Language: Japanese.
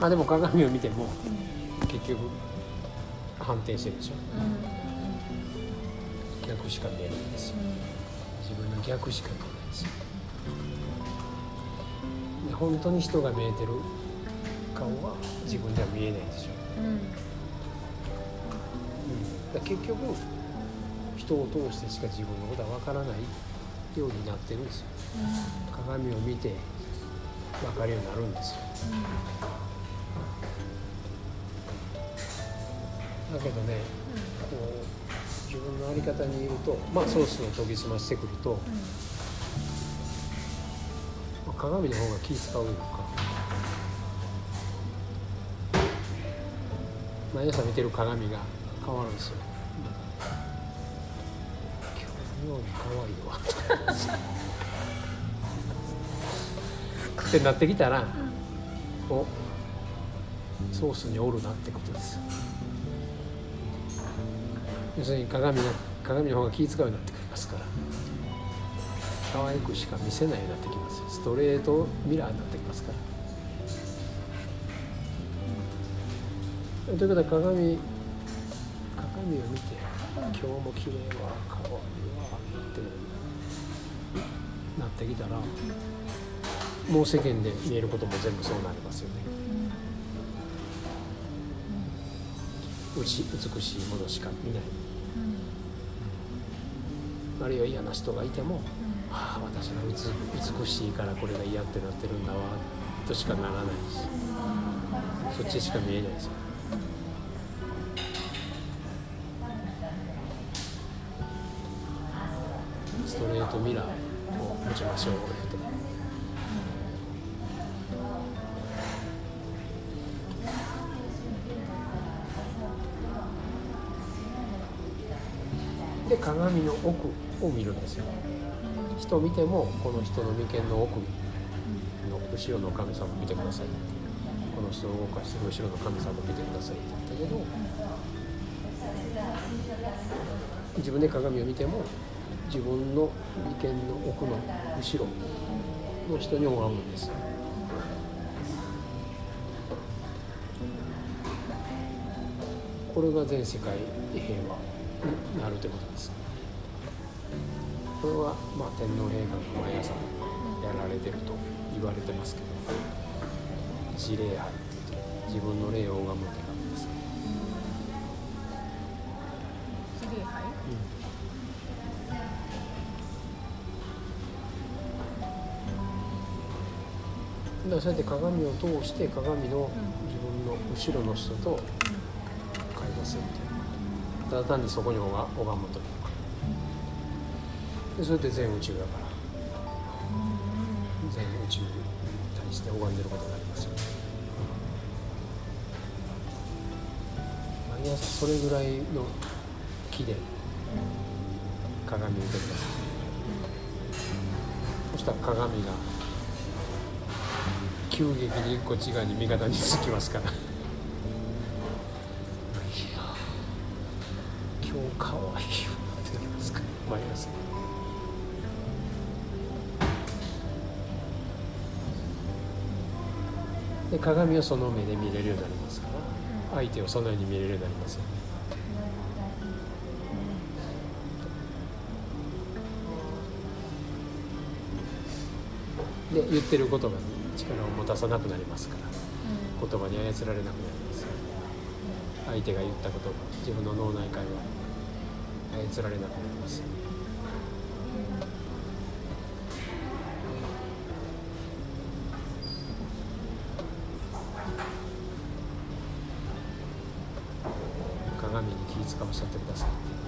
まあでも鏡を見ても結局反転してるでしょ。逆しか見えないんですよ。自分の逆しか見えないんですよ。で本当に人が見えてる顔は自分では見えないでしょ、うん、だ結局人を通してしか自分のことは分からないようになってるんですよ、鏡を見て分かるようになるんですよ、だけどね、こう自分の在り方にいるとまあソースを研ぎ澄ましてくると、まあ、鏡の方が気使うのか毎朝見てる鏡が変わるんですよ。に可愛いわ。ってなってきたら、おソースにおるなってことです要するに鏡の鏡の方が気使うようになってきますから。可愛くしか見せないようになってきます。ストレートミラーになってきますから。ということは鏡鏡を見て今日も綺麗わ可愛いわってなってきたらもう世間で見えることも全部そうなりますよね、美しいものしか見ない、うん、あるいは嫌な人がいても、うん、はあ私が美しいからこれが嫌ってなってるんだわとしかならないしそっちしか見えないですよ。ストレートミラーを持ちましょうってで鏡の奥を見るんですよ。人を見てもこの人の眉間の奥の後ろの神様見てくださいこの人を動かしてる後ろの神様見てくださいって言ったけど自分で鏡を見ても自分の眉間の奥の後ろの人に拝むんですこれが全世界平和なるということですこれは、まあ、天皇陛下が毎朝やられてると言われてますけど自礼拝って言って自分の霊を拝む手紙です自礼拝、うん、だからそうやって鏡を通して鏡の自分の後ろの人と会話するというただ単にそこに拝むというか。でそれで全宇宙だから。全宇宙に対して拝んでることになりますよね。毎朝それぐらいの木で鏡を見てください。そしたら鏡が急激にこっち側に味方につきますから。かわいいわってなりますかで鏡をその目で見れるようになりますから相手をそのように見れるようになりますよね。で言ってる言葉に力を持たさなくなりますから、言葉に操られなくなります相手が言った言葉自分の脳内会話つられなくなります。鏡に気使わせてください